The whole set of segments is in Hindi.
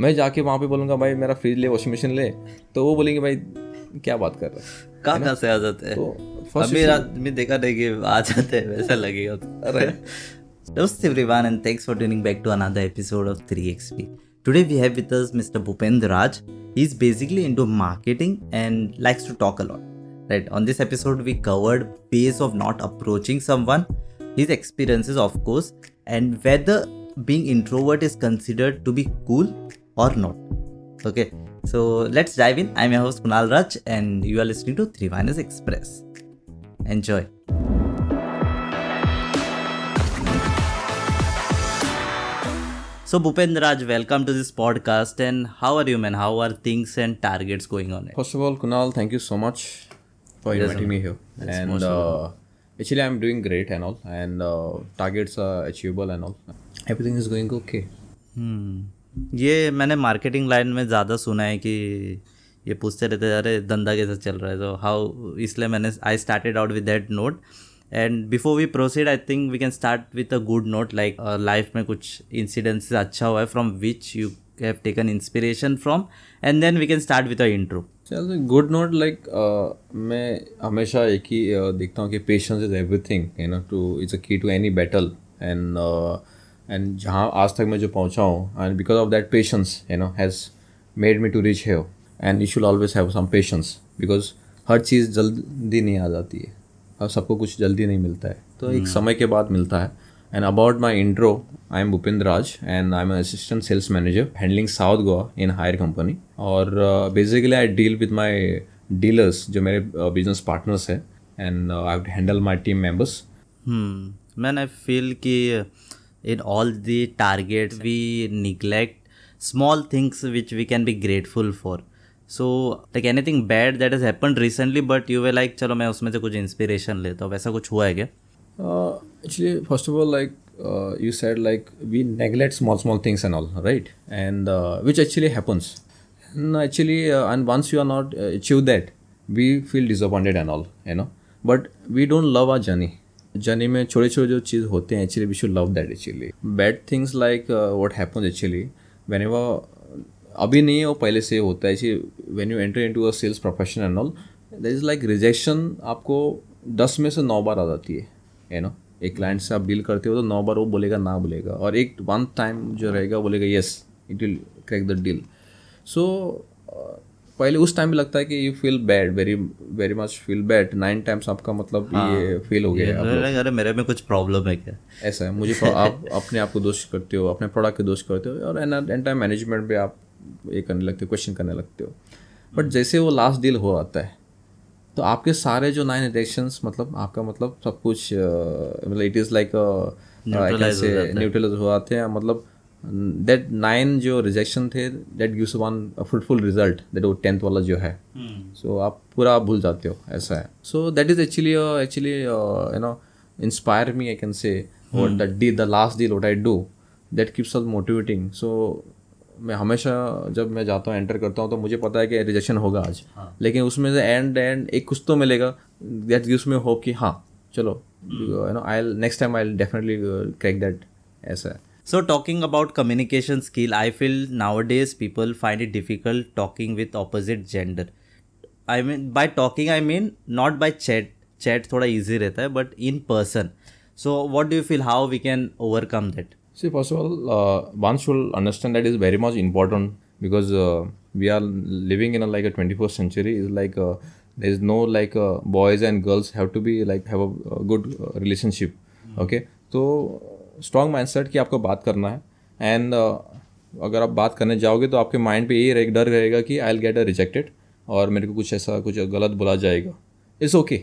मैं जाके वहाँ पे बोलूँगा भाई मेरा फ्रिज ले वॉशिंग मशीन ले। तो वो बोलेंगे भाई क्या बात कर रहे कहाँ कहाँ से आ जाते हैं? तो, देखा नहीं कि आ जाते हैं वैसा लगेगा तो। अरे। Everyone and thanks for tuning back to another episode of three X P today we have with mister Bhupendra Raj is basically into marketing and likes to talk a lot right on this episode we covered base of not approaching some one his experiences of and whether being introvert is considered to be cool or not okay so let's dive in i'm your host kunal raj and you are listening to 3 minus express enjoy So Bhupen Raj, welcome to this podcast. And how are you, man? How are things and targets going on? First of all, Kunal, thank you so much for yes, inviting me here. And uh, actually, I'm doing great and all. And uh, targets are achievable and all. Everything is going okay. Hmm. ये मैंने मार्केटिंग लाइन में ज़्यादा सुना है कि ये पूछते रहते अरे धंधा कैसा चल रहा है? तो हाउ इसलिए मैंने I started out with that note and before we proceed I think we can start with a good note like life में कुछ इंसिडेंट्स अच्छा हुआ है from which you have taken inspiration from and then we can start with a intro चल गुड नोट लाइक मैं हमेशा एक ही uh, देखता हूँ कि patience is everything you know to it's a key to any battle and and जहाँ आज तक मैं जो पहुँचा हूँ and because of that patience you know has made me to reach here and you should always have some patience because हर चीज़ जल्दी नहीं आ जाती है। और सबको कुछ जल्दी नहीं मिलता है। तो एक समय के बाद मिलता है। And about my intro I am Bhupendra Raj and I am assistant sales manager handling south Goa in higher company और basically I deal with my dealers जो मेरे बिज़नेस पार्टनर्स हैं। And I handle my team members man I feel कि in all the targets we neglect small things which we can be grateful for so like anything bad that is happen recently but you way like चलो मैं उसमें से कुछ इंस्पिरेशन लेता हूँ वैसा कुछ हुआ है क्या Uh, actually, first of all, like uh, you said, like we neglect small, small things and all, right? And uh, which actually happens. And actually, uh, and once you are not uh, achieve that, we feel disappointed and all, you know. But journey में छोटे छोटे जो चीज़ होते हैं actually we should love that actually bad things like what happens actually whenever अभी नहीं है, वो पहले से होता है when you enter into a sales profession and all that is like rejection आपको दस में से नौ बार आ जाती है यू नो एक क्लाइंट से आप डील करते हो तो नौ बार वो बोलेगा, ना बोलेगा। और एक वन टाइम जो रहेगा बोलेगा yes it will crack the deal so पहले उस टाइम भी लगता है कि you feel bad very very much feel bad nine times आपका मतलब हाँ, ये फील हो गया है अरे मेरे में कुछ प्रॉब्लम है क्या? ऐसा है मुझे आप अपने आप को दोष करते हो अपने प्रोडक्ट के दोष करते हो और एन टाइम मैनेजमेंट भी आप ये करने लगते हो क्वेश्चन करने लगते हो। बट जैसे वो लास्ट डील हो आता है तो आपके सारे जो नाइन रिजेक्शंस मतलब आपका मतलब सब कुछ मतलब इट इज़ लाइक न्यूट्रलाइज हो जाते हैं मतलब दैट नाइन जो रिजेक्शन थे that gives one fruitful result that वो टेंथ वाला जो है। So hmm. so, आप पूरा भूल जाते हो ऐसा है। So that is actually actually you know inspire me I can say the D the last deal what I do that keeps us motivating so मैं हमेशा जब मैं जाता हूँ एंटर करता हूँ तो मुझे पता है कि रिजेक्शन होगा आज। हाँ. लेकिन उसमें से एंड एंड एक कुछ तो मिलेगा दैट गिव्स मी होप कि हाँ चलो you know I next time I definitely crack that ऐसा है। So talking about communication skill, I feel nowadays people find it difficult talking with opposite gender. I mean by talking I mean not by chat. Chat थोड़ा easy रहता है but in person. So what do you feel how we can overcome that? See, first of all, uh, one should understand that is very much important because uh, we are living in a like a 21st century. Is like uh, there is no like uh, boys and girls have to be like have a, a good uh, relationship. Okay, तो strong mindset कि आपको बात करना है। एंड अगर आप बात करने जाओगे तो आपके माइंड पे ये रहे डर रहेगा कि I'll get a rejected और मेरे को कुछ ऐसा कुछ गलत बोला जाएगा। It's okay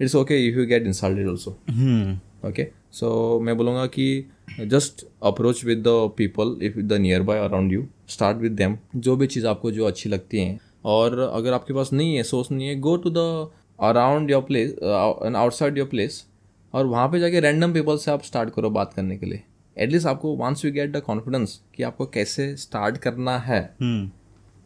it's okay if you get insulted also okay so मैं बोलूँगा कि just approach with the people if the nearby around you start with them जो भी चीज़ आपको जो अच्छी लगती हैं। और अगर आपके पास नहीं है सोर्स नहीं है go to the around your place and outside your place और वहाँ पे जाके रैंडम पीपल से आप स्टार्ट करो बात करने के लिए। एटलीस्ट आपको once you get the confidence कि आपको कैसे स्टार्ट करना है। Hmm.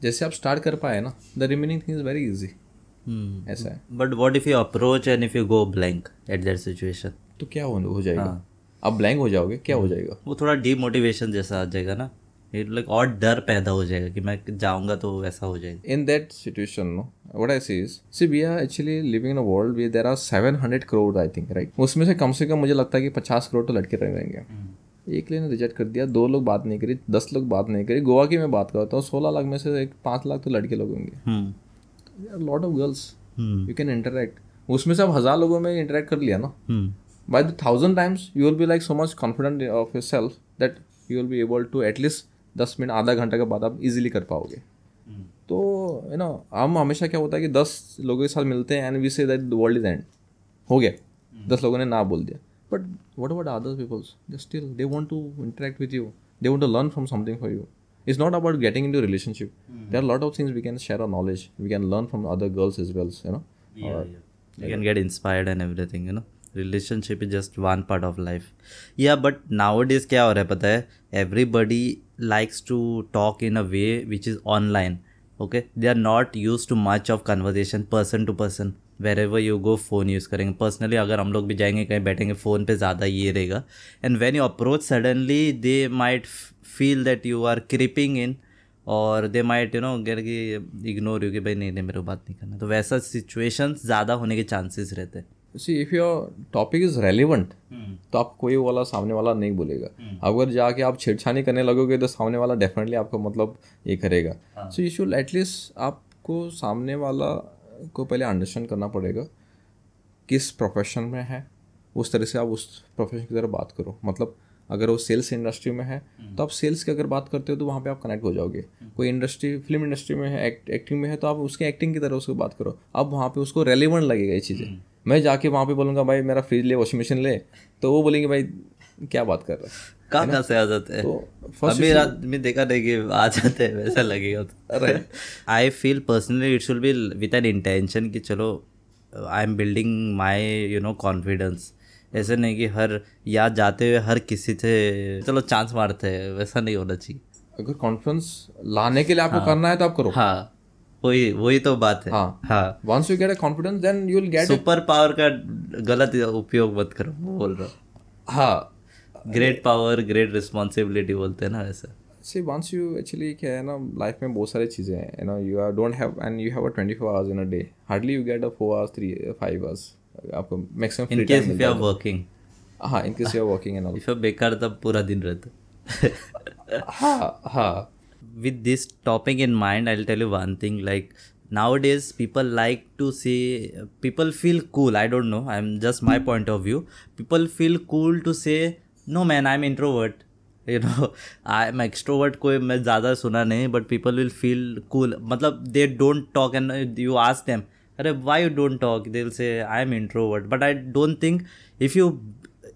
जैसे आप स्टार्ट कर पाए ना the remaining thing is very easy Hmm. ऐसा है। But what if you approach and if you go blank at that situation? तो क्या हो, हो जाएगा? आप ब्लैंक हो जाओगे क्या हो जाएगा? वो थोड़ा डीमोटिवेशन जैसा आ जाएगा ना। लाइक और डर पैदा हो जाएगा कि मैं जाऊँगा तो वैसा हो जाएगा। In that situation no what I see see we are actually living in a world we there are 700 crore I think right उसमें से कम से कम मुझे लगता है कि 50 करोड़ तो लटके रहेंगे hmm. एक लेने रिजेक्ट कर दिया दो लोग बात नहीं करी दस लोग बात नहीं करी। गोवा की मैं बात करता हूँ सोलह लाख में से एक पाँच लाख तो लड़के लोग होंगे। Lot of girls you can interact उसमें से आप हज़ार लोगों में इंटरेक्ट कर लिया ना। By the thousand times you will be like so much confident of yourself that you will be able to at least दस मिनट आधा घंटा के बाद आप इजीली कर पाओगे। तो यू नो हम हमेशा क्या होता है कि दस लोगों के साथ मिलते हैं and we say that world is end हो गया। दस लोगों ने ना बोल दिया। But what about other peoples they still they want to interact with you they want to learn from something for you is not about getting into relationship they are lot of things we can share our knowledge we can learn from other girls is wells you know you can get inspired and everything you know relationship is just one part of life या बट नाउ डेज़ क्या हो रहा है पता है? Everybody likes to talk in a way which is online okay they are not use to much of conversation person to person wherever you go phone use करेंगे। पर्सनली अगर हम लोग भी जाएँगे, कहीं बैठेंगे फ़ोन पर ज़्यादा ये रहेगा। And when you approach suddenly they might feel that you are creeping in और दे माइट यू नो गर की इग्नोर यू कि भाई नहीं नहीं, मेरे को बात नहीं करना। तो वैसा सिचुएशन ज़्यादा होने के चांसेस रहते हैं। See if your topic is relevant तो आप कोई वाला सामने वाला नहीं बोलेगा। अगर जाके आप छेड़छानी करने लगोगे तो सामने वाला डेफिनेटली आपको मतलब ये करेगा। सो यू शुड एटलीस्ट आपको सामने वाला को पहले अंडरस्टैंड करना पड़ेगा किस प्रोफेशन में है। उस तरह से आप उस प्रोफेशन की तरह बात करो। मतलब अगर वो सेल्स इंडस्ट्री में है तो आप सेल्स की अगर बात करते हो तो वहाँ पे आप कनेक्ट हो जाओगे। कोई इंडस्ट्री फ़िल्म इंडस्ट्री में है एक्ट, एक्टिंग में है तो आप उसके एक्टिंग की तरह उसको बात करो। अब वहाँ पे उसको रेलिवेंट लगेगा ये चीज़ें। मैं जाके वहाँ पे बोलूँगा भाई मेरा फ्रिज ले वॉशिंग मशीन ले। तो वो बोलेंगे भाई क्या बात कर रहा है? कहाँ कहाँ से आ जाते हैं? तो अभी रात में देखा नहीं कि आ जाते हैं वैसा लगेगा तो। I feel personally it should be with an intention कि चलो I am building my you know confidence ऐसे नहीं कि हर या जाते हुए हर किसी से चलो चांस मारते हैं वैसा नहीं होना चाहिए। अगर कॉन्फिडेंस लाने के लिए आपको हाँ, करना है तो आप करो। हाँ। वही वही तो बात है। Once you get a confidence then you will get super power का गलत उपयोग मत करो वो बोल रहा हाँ। ग्रेट पावर ग्रेट रिस्पॉन्सिबिलिटी बोलते हैं ना वैसा सी वंस यू एक्चुअली क्या है ना लाइफ में बहुत सारी चीज़ें हैं you know you are don't have and you have a twenty four hours in a day hardly you get a four hours three five hours आपको maximum free in case if you are working हाँ। In case you are working and all if you बेकार तब पूरा दिन रहता हाँ हाँ। With this topic in mind i'll tell you one thing like nowadays people like to say people feel cool i don't know i'm just my point of view people feel cool to say no man i'm introvert you know i'm extrovert कोई मैं ज़्यादा सुना नहीं but people will feel cool मतलब they don't talk and you ask them अरे why you don't talk they'll say i'm introvert but i don't think if you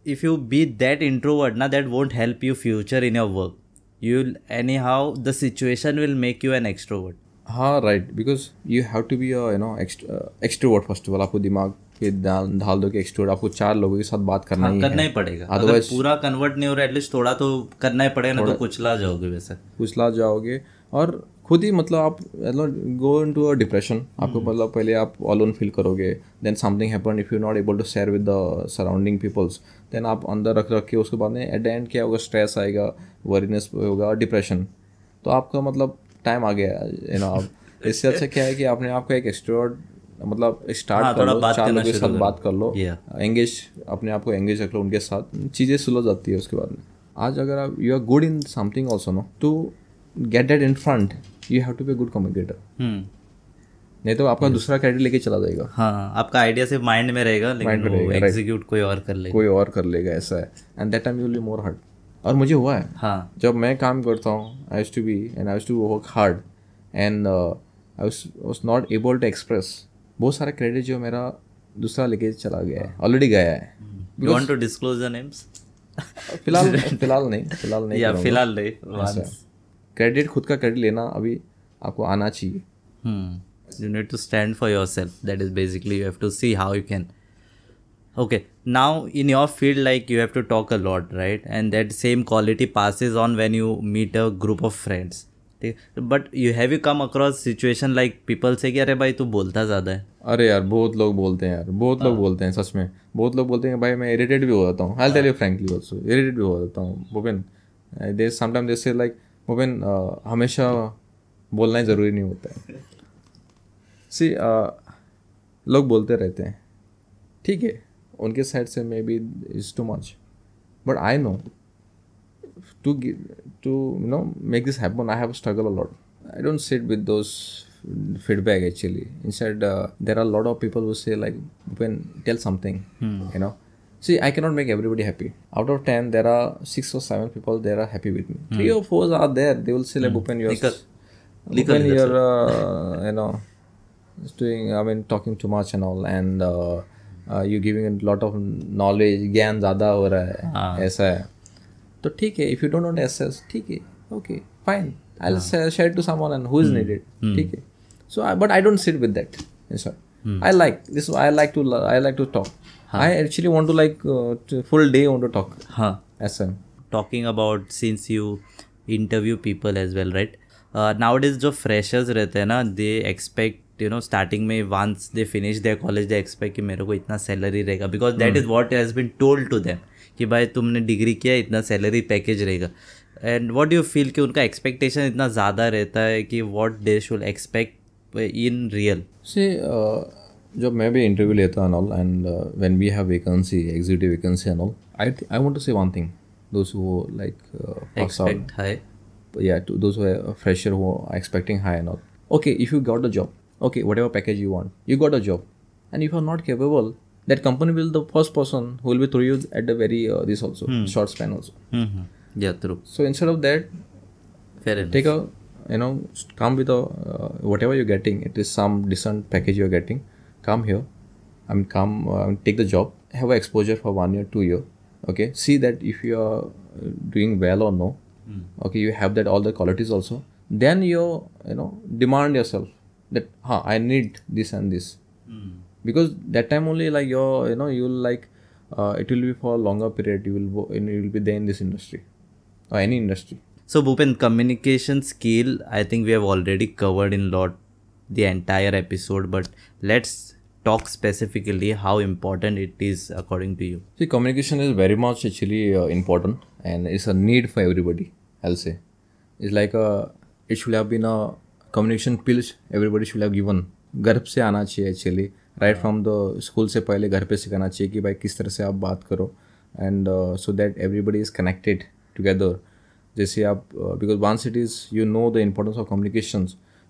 if you be that introvert now that won't help you future in your work you'll anyhow the situation will make you an extrovert. हाँ right because you have to be you know extrovert first of all आपको दिमाग पे डाल ढाल दो कि एक्सट्रोवर्ट आपको चार लोगों के साथ बात करना ही करना है। ही पड़ेगा। अगर पूरा कन्वर्ट नहीं हो रहा एटलीस्ट थोड़ा तो करना ही पड़ेगा ना तो कुचला जाओगे वैसे। कुचला जाओगे। और खुद ही मतलब आप मतलब गो इन टू अ डिप्रेशन आपको मतलब पहले आप अलोन फील करोगे। Then something happen if you not able to share with the surrounding peoples then आप अंदर रख रख के उसके बाद में एट द एंड क्या होगा स्ट्रेस आएगा। वरीनेस होगा और डिप्रेशन तो आपका मतलब टाइम आ गया यू नो आप इससे अच्छा क्या है कि आपने आपको एक एक्सट्रोवर्ट मतलब स्टार्ट कर लो चार लोगों के साथ बात कर लो एंगेज अपने आप को एंगेज रख लो उनके साथ चीज़ें सुलझ जाती है उसके बाद में। आज अगर आप you are good in something also no to get that in front you have to be good communicator नहीं तो आपका दूसरा क्रेडिट लेके चला जाएगा। हाँ आपका आइडिया सिर्फ़ माइंड में रहेगा लेकिन वो एग्जीक्यूट कोई और कर लेगा। कोई और कर लेगा ऐसा है। And that time you will be more hard और मुझे हुआ है। हाँ। जब मैं काम करता हूँ I to be and I to work hard and I was not able to express बहुत सारा क्रेडिट जो मेरा दूसरा लेके चला गया है। ऑलरेडी गया है। You want to disclose the names फ़िलहाल फ़िलहाल नहीं फ़िलहाल नहीं या फ़िलहाल नहीं क्रेडिट खुद का क्रेडिट लेना अभी आपको आना चाहिए। You need to stand for yourself. That is basically you have to see how you can okay now in your field like you have to talk a lot right? And that same quality passes on when you meet a group of friends. But you have you come across situation like people say कि अरे भाई तू बोलता ज़्यादा है? अरे यार बहुत लोग बोलते हैं यार बहुत लोग बोलते हैं सच में। बहुत लोग बोलते हैं भाई मैं इरिटेट भी हो जाता हूँ. I tell you frankly also irritate भी हो जाता हूँ भूपेन दे समटाइम जैसे लाइक भूपेन uh, हमेशा बोलना ही ज़रूरी नहीं होता है. सी लोग बोलते रहते हैं। ठीक है? उनके साइड से maybe is too much but I know to give, to you know make this happen i have struggled a lot i don't sit with those feedback actually instead uh, there are a lot of people who say like when tell something you know see i cannot make everybody happy out of 10 there are 6 or 7 people that are happy with me 3 or 4 are there they will say like Bhupen, you're Bhupen, you're uh, you know doing i mean talking too much and all and uh, uh, you lot of knowledge ज्ञान ज़्यादा हो रहा है ऐसा है। तो ठीक है if you don't not access ठीक है okay fine I share to someone and who is needed ठीक है। So but I don't sit with that sir I like this I like to I like to talk I actually want to like full day want to talk हाँ। ऐसा talking about since you interview people as well right? Uh, nowadays जो freshers रहते हैं ना they expect you know starting में once they finish their college they expect कि मेरे को इतना सैलरी रहेगा because that is what has been told to them कि भाई तुमने डिग्री किया इतना सैलरी पैकेज रहेगा एंड वॉट यू फील कि उनका एक्सपेक्टेशन इतना ज़्यादा रहता है कि what they should expect in real से जब मैं भी इंटरव्यू लेता हूँ all and when we have vacancy executive vacancy and all I I want to say one thing those who like expect high yeah to those who are a fresher who are expecting high and all okay if you got a job okay whatever package you want you got a job. And if you're not capable that company will the first person who will be through you at the very uh, this also hmm. short span also. Mm-hmm. yeah true. So instead of that fair take a you know come with a uh, whatever you're getting it is some decent package you're getting come here. I mean come uh, take the job have an exposure for one year two year okay? See that if you are uh, doing well or no mm. okay? You have that all the qualities also. Then you you know demand yourself that huh, i need this and this because that time only like you're you know you'll like uh, it will be for a longer period you will wo- you, you will be there in this industry or any industry So Bhupen, communication skill, I think we have already covered in lot the entire episode, but let's talk specifically how important it is according to you. See, communication is very much actually uh, important and it's a need for everybody, I'll say. It's like a, it should have been a communication pills everybody should have given घर से आना चाहिए actually right from the school से पहले घर पे सिखाना चाहिए कि भाई किस तरह से आप बात करो. And so that everybody is connected together जैसे आप because once it is you know the importance of communication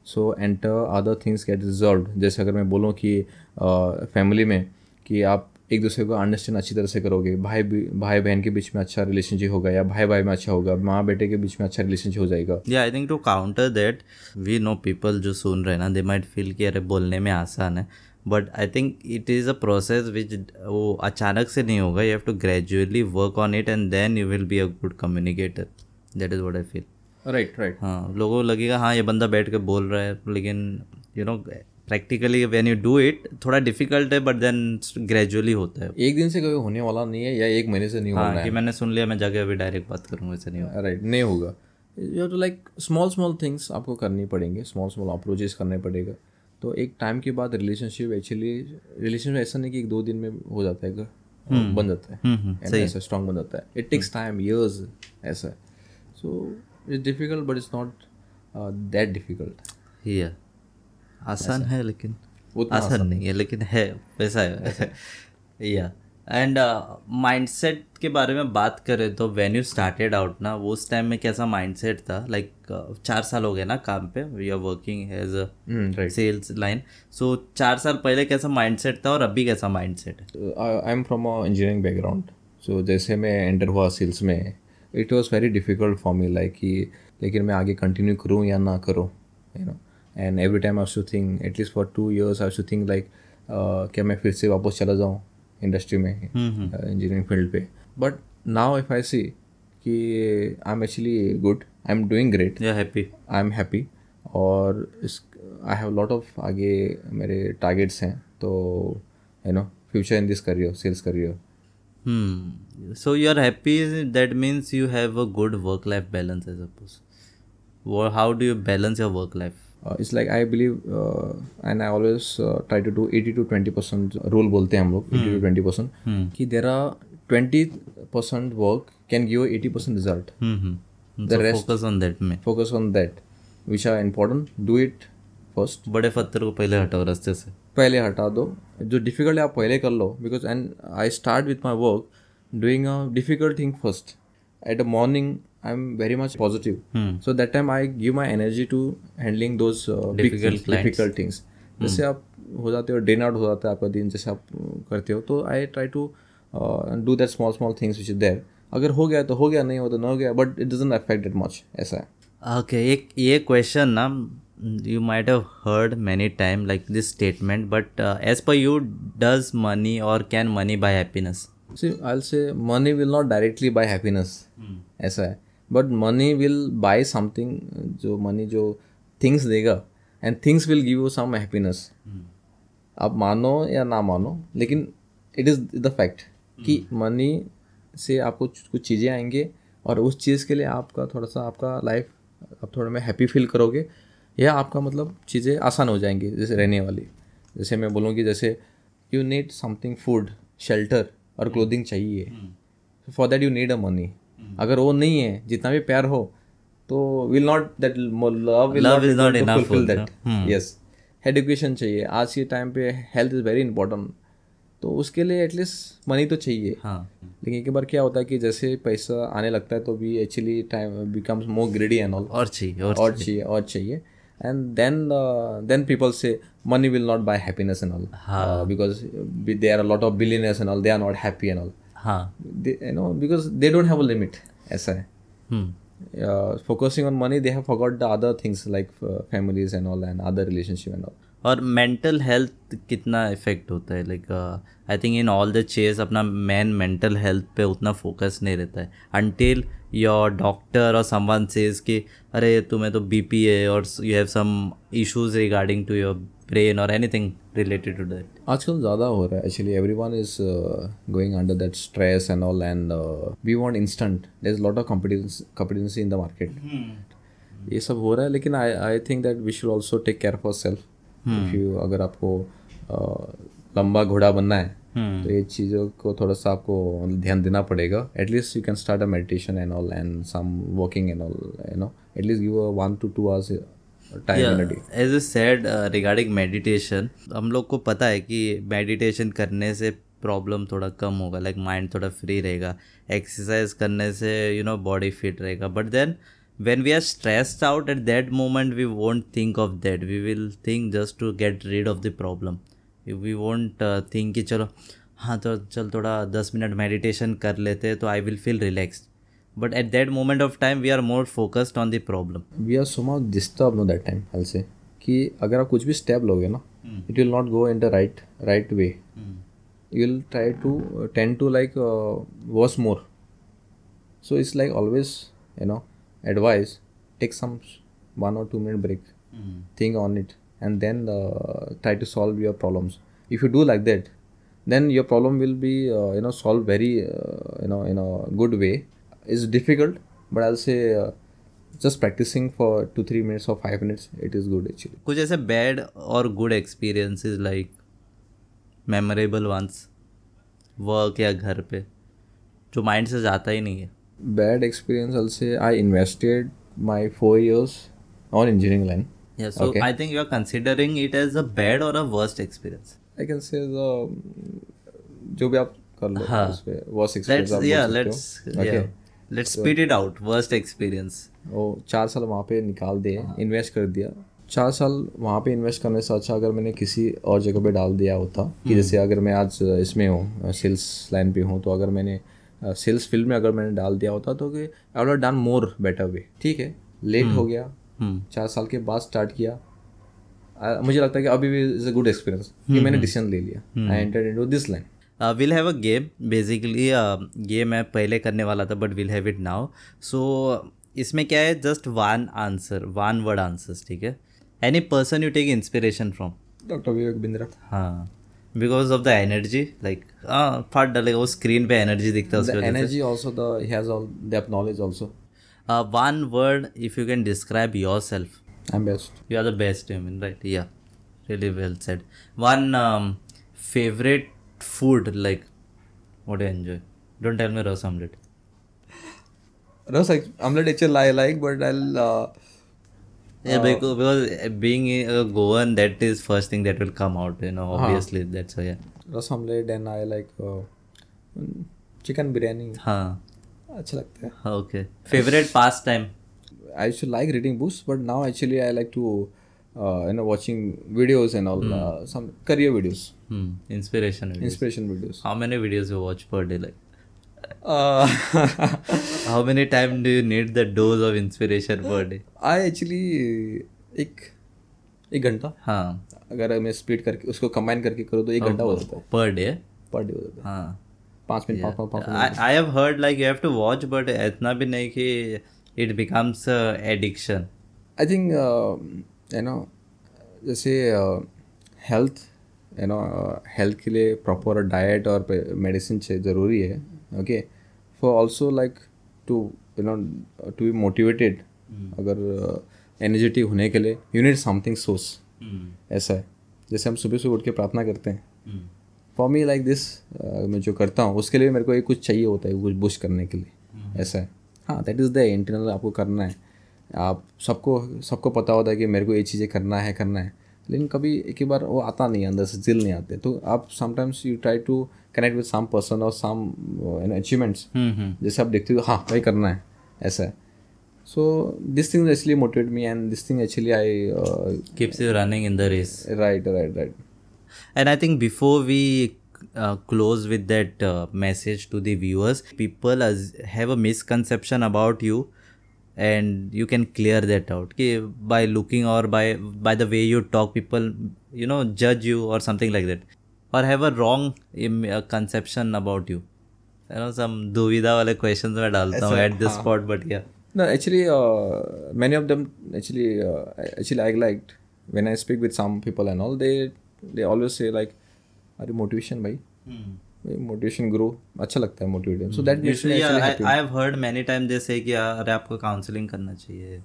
so enter other things get resolve जैसे अगर मैं बोलूँ कि फैमिली uh, में कि आप एक दूसरे को अंडरस्टैंड अच्छी तरह से करोगे। भाई भाई बहन के बीच में अच्छा रिलेशनशिप होगा या भाई भाई में अच्छा होगा माँ बेटे के बीच में अच्छा रिलेशनशिप हो जाएगा। या I think to counter that we know people जो सुन रहे हैं ना दे माइट फील कि अरे बोलने में आसान है। But I think it is a process which वो अचानक से नहीं होगा you have to gradually work on it and then you will be a good communicator that is what I feel right right हाँ लोगों को लगेगा हाँ ये बंदा बैठ के बोल रहा है लेकिन you know practically when you do it थोड़ा डिफ़िकल्ट है बट देन ग्रेजुअली होता है। एक दिन से कभी होने वाला नहीं है या एक महीने से नहीं होना हाँ है। कि मैंने सुन लिया मैं जाके अभी डायरेक्ट बात करूँगा ऐसा नहीं होगा। राइट नहीं होगा। You to like small small things आपको करनी पड़ेंगे स्मॉल स्मॉल अप्रोचेस करने पड़ेगा। तो एक टाइम के बाद रिलेशनशिप एक्चुअली रिलेशनशिप ऐसा नहीं कि एक दो दिन में हो जाता है कि बन जाता है। ऐसा स्ट्रॉन्ग बन जाता है। इट टेक्स टाइम ईयर्स ऐसा। So it's difficult but it's not that difficult आसान है लेकिन उतना आसान नहीं है लेकिन है वैसा है या। एंड माइंडसेट के बारे में बात करें तो व्हेन यू स्टार्टेड आउट ना वो उस टाइम में कैसा माइंडसेट था? लाइक like, चार साल हो गए ना काम पे we are working as a sales line so चार साल पहले कैसा माइंडसेट था और अभी कैसा माइंडसेट है? I am from a engineering background so जैसे मैं एंटर हुआ सेल्स में it was very difficult for me like कि लेकिन मैं आगे कंटिन्यू करूँ या ना करूँ you know and every time I should think at least for two years I should think like क्या मैं फिर से वापस चला जाऊँ इंडस्ट्री में इंजीनियरिंग फ़ील्ड पे but now if I see कि I am actually good I am doing great या हैप्पी आई एम हैप्पी और इस आई हैव लॉट ऑफ़ आगे मेरे टारगेट्स हैं तो you know future in this career sales career Hmm. So you are happy. That means you have a good work-life balance, I suppose. Wha- How do you balance your work life? uh, it's like I believe uh, and I always uh, try to do 80 to 20 percent rule बोलते हैं हम लोग 80 to 20 percent कि there are 20 percent work can give you 80 percent result Hmm. the rest focus on that में focus on that which are important do it first बड़े पत्थर को पहले हटाओ रास्ते से पहले हटा दो जो डिफ़िकल्ट है आप पहले कर लो because and I start with my work doing a difficult thing first at a morning I am very much positive so that time I give my energy to handling those. Difficult things जैसे आप हो जाते हो ड्रेन आउट हो जाता है आपका दिन जैसे आप uh, करते हो तो I try to do that small small things which is there अगर हो गया तो हो गया नहीं हो तो न हो गया but it doesn't affect that much ऐसा है। ओके एक ये क्वेश्चन ना you might have heard many time like this statement but uh, as per you does money or can money buy happiness? See, I'll say money will not directly buy happiness. ऐसा है। But money will buy something जो मनी जो थिंग्स देगा and things will give you some happiness आप मानो या ना मानो लेकिन इट इज़ द फैक्ट कि मनी से आपको कुछ चीज़ें आएँगे और उस चीज़ के लिए आपका थोड़ा सा आपका लाइफ आप थोड़ा में हैप्पी फील करोगे या आपका मतलब चीज़ें आसान हो जाएँगी जैसे रहने वाली। जैसे मैं बोलूँगी जैसे you need something food shelter और क्लोथिंग चाहिए। For that you need a money अगर वो नहीं है जितना भी प्यार हो तो will not that love will Love is not enough fulfil that yes education चाहिए। आज के टाइम पे हेल्थ इज़ वेरी इंपॉर्टेंट तो उसके लिए एटलीस्ट मनी तो चाहिए। हाँ। लेकिन एक बार क्या होता है कि जैसे पैसा आने लगता है तो भी actually time becomes more greedy and all और चाहिए और और चाहिए। और चाहिए। And then uh, then people say money will not buy happiness all be- there are a lot of billionaires and all they are not happy and all. Because they don't have limit ऐसा है। Focusing on money they have forgot the other things like families and all and other relationship and all और मेंटल हेल्थ कितना इफ़ेक्ट होता है? Like I think in all the chase अपना मैन मेंटल हेल्थ पे उतना फोकस नहीं रहता है। अनटिल योर डॉक्टर और समवन सेज कि अरे तुम्हें तो बीपी है और you have some issues regarding to your brain और एनीथिंग रिलेटेड टू दैट आजकल ज़्यादा हो रहा है। Actually everyone is going under that stress and all and we want instant there is lot of competency in the market ये सब हो रहा है लेकिन I I think that we should also take care for self if you अगर आपको uh, लंबा घोड़ा बनना है तो ये चीज़ों को थोड़ा सा आपको ध्यान देना पड़ेगा। At least you can start a meditation and all and some walking and all you know at least give one two two hours as a said regarding meditation हम लोग को पता है कि मेडिटेशन करने से प्रॉब्लम थोड़ा कम होगा लाइक माइंड थोड़ा फ्री रहेगा एक्सरसाइज करने से यू नो बॉडी फिट रहेगा. But then when we are stressed out at that moment we won't think of that we will think just to get rid of the problem we won't think कि चलो हाँ तो चल थोड़ा दस मिनट मेडिटेशन कर लेते तो I will feel relaxed but at that moment of time we are more focused on the problem we are so much disturb no that time I say कि अगर आप कुछ भी स्टेप लोगे ना it will not go in the right right way you will try to ten to like worse more so it's like always you know advice take some one or two minute break think on it and then uh, try to solve your problems if you do like that then your problem will be uh, you know solved very uh, you know in a good way It's difficult but i'll say uh, just practicing for two three minutes or five minutes it is good actually कुछ ऐसे बैड और good experiences like memorable once work या घर पे जो माइंड से जाता ही नहीं है bad experience i'll say i invested my four years on engineering line Yeah, so okay. I think you are considering it as a bad or a worst experience. I can say the जो भी आप कर लो हाँ. उस पे worst experience Let's आप yeah, let's हो. Okay. Let's spit it out. Worst experience. वो चार साल वहाँ पे निकाल दिए इन्वेस्ट कर दिया। चार साल वहाँ पे इन्वेस्ट करने से अच्छा अगर मैंने किसी और जगह पे डाल दिया होता कि जैसे अगर मैं आज इसमें हूँ सेल्स लाइन पे हूँ तो अगर मैंने सेल्स फ़ील्ड में अगर मैंने डाल दिया होता तो कि I would done more better way ठीक है? लेट हो गया। चार साल के बाद स्टार्ट किया। मुझे लगता है कि अभी भी इज़ अ गुड एक्सपीरियंस कि मैंने डिसीज़न ले लिया। I enter into this line will have a game basically ये मैं पहले करने वाला था but will have it now so इसमें क्या है? Just one answer one word answers ठीक है? Any person you take inspiration from doctor Vivek Bindra हाँ. Because of the energy like हाँ फट डालेगा वो स्क्रीन पे एनर्जी दिखता है the उसकी वजह energy also the he has all depth knowledge also. से one word if you can describe yourself i'm best. You are the best, I mean, right? Yeah, really well said. One um, favorite food, like what do you enjoy? Don't tell me rose omelette. Rus like omelette actually I like, but I'll uh, Yeah, because, because being a Goan, that is first thing that will come out. You know, obviously that's why. Yeah. रस omelette and I like uh, chicken biryani. हाँ. अच्छा लगता है. Okay. Favorite pastime. I used to like reading books, but now actually I like to uh, you know watching videos and all uh, some career videos, Inspiration inspiration videos how many videos you watch per day like how many time do you need the dose of inspiration per day I actually एक एक घंटा। हाँ। अगर मैं स्पीड करके उसको कंबाइन करके करो तो एक घंटा हो जाता है। पर डे पर डे हो जाता है। हाँ। It becomes addiction I think जैसे uh, health you know health के लिए प्रॉपर डाइट और मेडिसिन ज़रूरी है okay for also like to you know to be motivated अगर एनर्जेटिक uh, होने के लिए यू नीड समथिंग सोर्स ऐसा है। जैसे हम सुबह सुबह उठ के प्रार्थना करते हैं। फॉर मी लाइक दिस मैं जो करता हूँ उसके लिए मेरे को एक कुछ चाहिए होता है कुछ बुश करने के लिए। ऐसा है। हाँ दैट इज़ द इंटरनल आपको करना है। आप सबको सबको पता होता है कि मेरे को ये चीज़ें करना है करना है। लेकिन कभी एक ही बार वो आता नहीं अंदर से दिल नहीं आते। तो आप sometimes you try to connect with some person और सम अचीवमेंट्स जैसे आप देखते हो हाँ वही करना है ऐसा है। So this thing actually motivate me and this thing actually I Keeps you running in the race. Right right right And I think before we uh, close with that uh, message to the viewers, people as have a misconception about you, and you can clear that out. कि by looking or by by the way you talk, people you know judge you or something like that, or have a wrong im- uh, conception about you. You know some दुविधा वाले questions मैं डालता हूँ at this spot, but yeah. No, actually, uh, many of them actually, uh, I- actually, I liked when I speak with some people and all. They they always say like, "अरे motivation भाई, Motivation grow." अच्छा लगता है me yeah, actually I, happy. I have heard many times they say कि "यार, अरे आपको counseling करना चाहिए.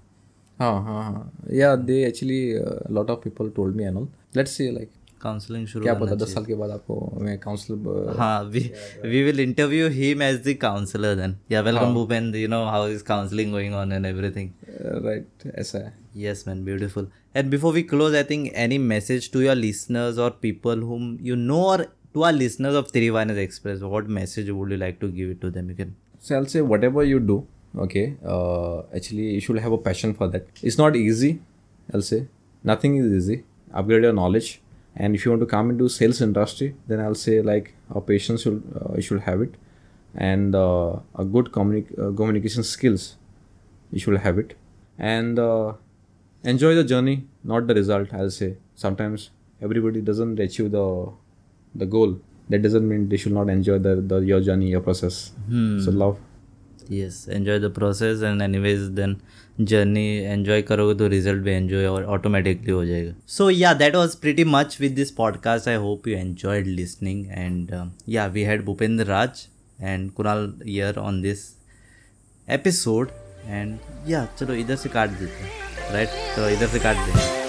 हाँ हाँ हाँ. Yeah, they actually uh, a lot of people told me and all. Let's see like counselling शुरू क्या पता दस साल के बाद आपको मैं काउंसलर हाँ we we will interview him as the counselor then yeah welcome Bhupend you know how is counseling going on and everything right ऐसा है yes man beautiful and before we close I think any message to your listeners or people whom you know or to our listeners of Tirivanas Express what message would you like to give it to them you can So I'll say whatever you do, okay, uh, actually you should have a passion for that. It's not easy, I'll say. Nothing is easy. Upgrade your knowledge. And if you want to come into sales industry, then I'll say like our patience should uh, you should have it, and uh, a good uh, communication skills, you should have it, and uh, enjoy the journey, not the result. I'll say sometimes everybody doesn't achieve the the goal. That doesn't mean they should not enjoy the, the your journey, your process. hmm. So love. yes enjoy the process and anyways then journey enjoy करोगे तो result भी enjoy और automatically हो जाएगा so yeah that was pretty much with this podcast I hope you enjoyed listening and um, yeah we had Bhupendra Raj and Kunal here on this episode and yeah चलो इधर से काट देते हैं right तो इधर से काट दें